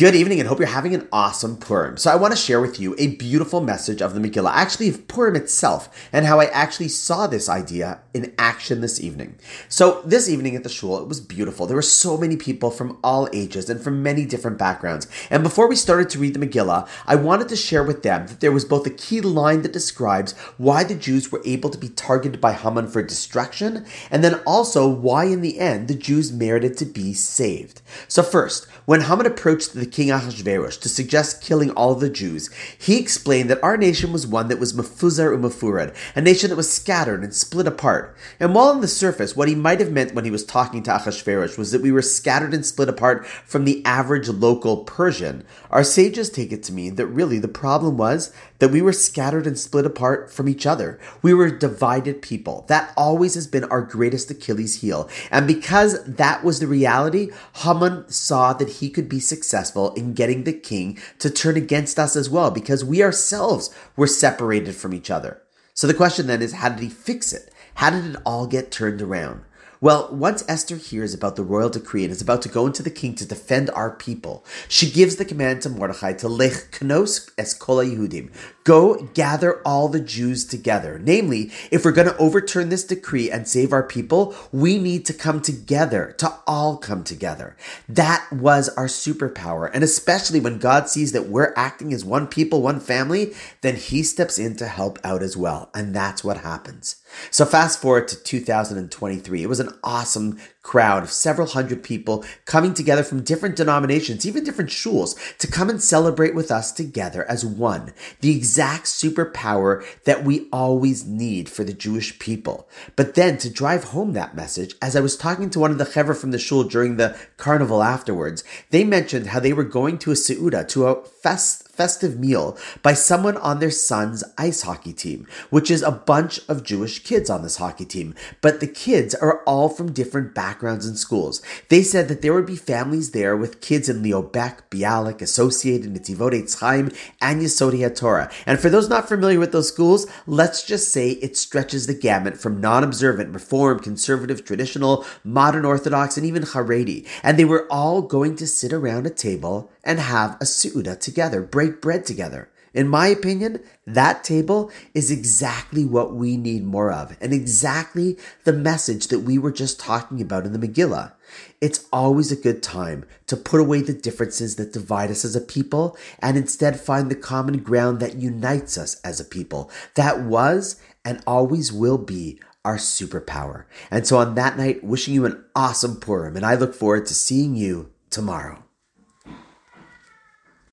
Good evening and hope you're having an awesome Purim. So I want to share with you a beautiful message of the Megillah, actually of Purim itself, and how I actually saw this idea in action this evening. So this evening at the shul, it was beautiful. There were so many people from all ages and from many different backgrounds. And before we started to read the Megillah, I wanted to share with them that there was both a key line that describes why the Jews were able to be targeted by Haman for destruction, and then also why in the end the Jews merited to be saved. So first, when Haman approached the king Ahasuerus to suggest killing all the Jews, he explained that our nation was one that was mafuzar umafurad, a nation that was scattered and split apart. And while on the surface, what he might have meant when he was talking to Ahasuerus was that we were scattered and split apart from the average local Persian, our sages take it to mean that really the problem was that we were scattered and split apart from each other. We were divided people. That always has been our greatest Achilles heel. And because that was the reality, Haman saw that he could be successful in getting the king to turn against us as well, because we ourselves were separated from each other. So the question then is, how did he fix it? How did it all get turned around? Well, once Esther hears about the royal decree and is about to go into the king to defend our people, she gives the command to Mordechai to lech knos es kol Yehudim, go gather all the Jews together. Namely, if we're going to overturn this decree and save our people, we need to come together, to all come together. That was our superpower. And especially when God sees that we're acting as one people, one family, then he steps in to help out as well. And that's what happens. So fast forward to 2023. It was an awesome crowd of several hundred people coming together from different denominations, even different shuls, to come and celebrate with us together as one. The exact superpower that we always need for the Jewish people. But then to drive home that message, as I was talking to one of the chevra from the shul during the carnival afterwards, they mentioned how they were going to a seuda, to a fest festive meal by someone on their son's ice hockey team, which is a bunch of Jewish kids on this hockey team. But the kids are all from different backgrounds and schools. They said that there would be families there with kids in Leo Baeck, Bialik, Associated, Netivot Eitz Chaim, and Yesodei HaTorah. And for those not familiar with those schools, let's just say it stretches the gamut from non-observant, reform, conservative, traditional, modern Orthodox, and even Haredi. And they were all going to sit around a table and have a seuda together, break bread together. In my opinion, that table is exactly what we need more of, and exactly the message that we were just talking about in the Megillah. It's always a good time to put away the differences that divide us as a people and instead find the common ground that unites us as a people. That was and always will be our superpower. And so on that night, wishing you an awesome Purim, and I look forward to seeing you tomorrow.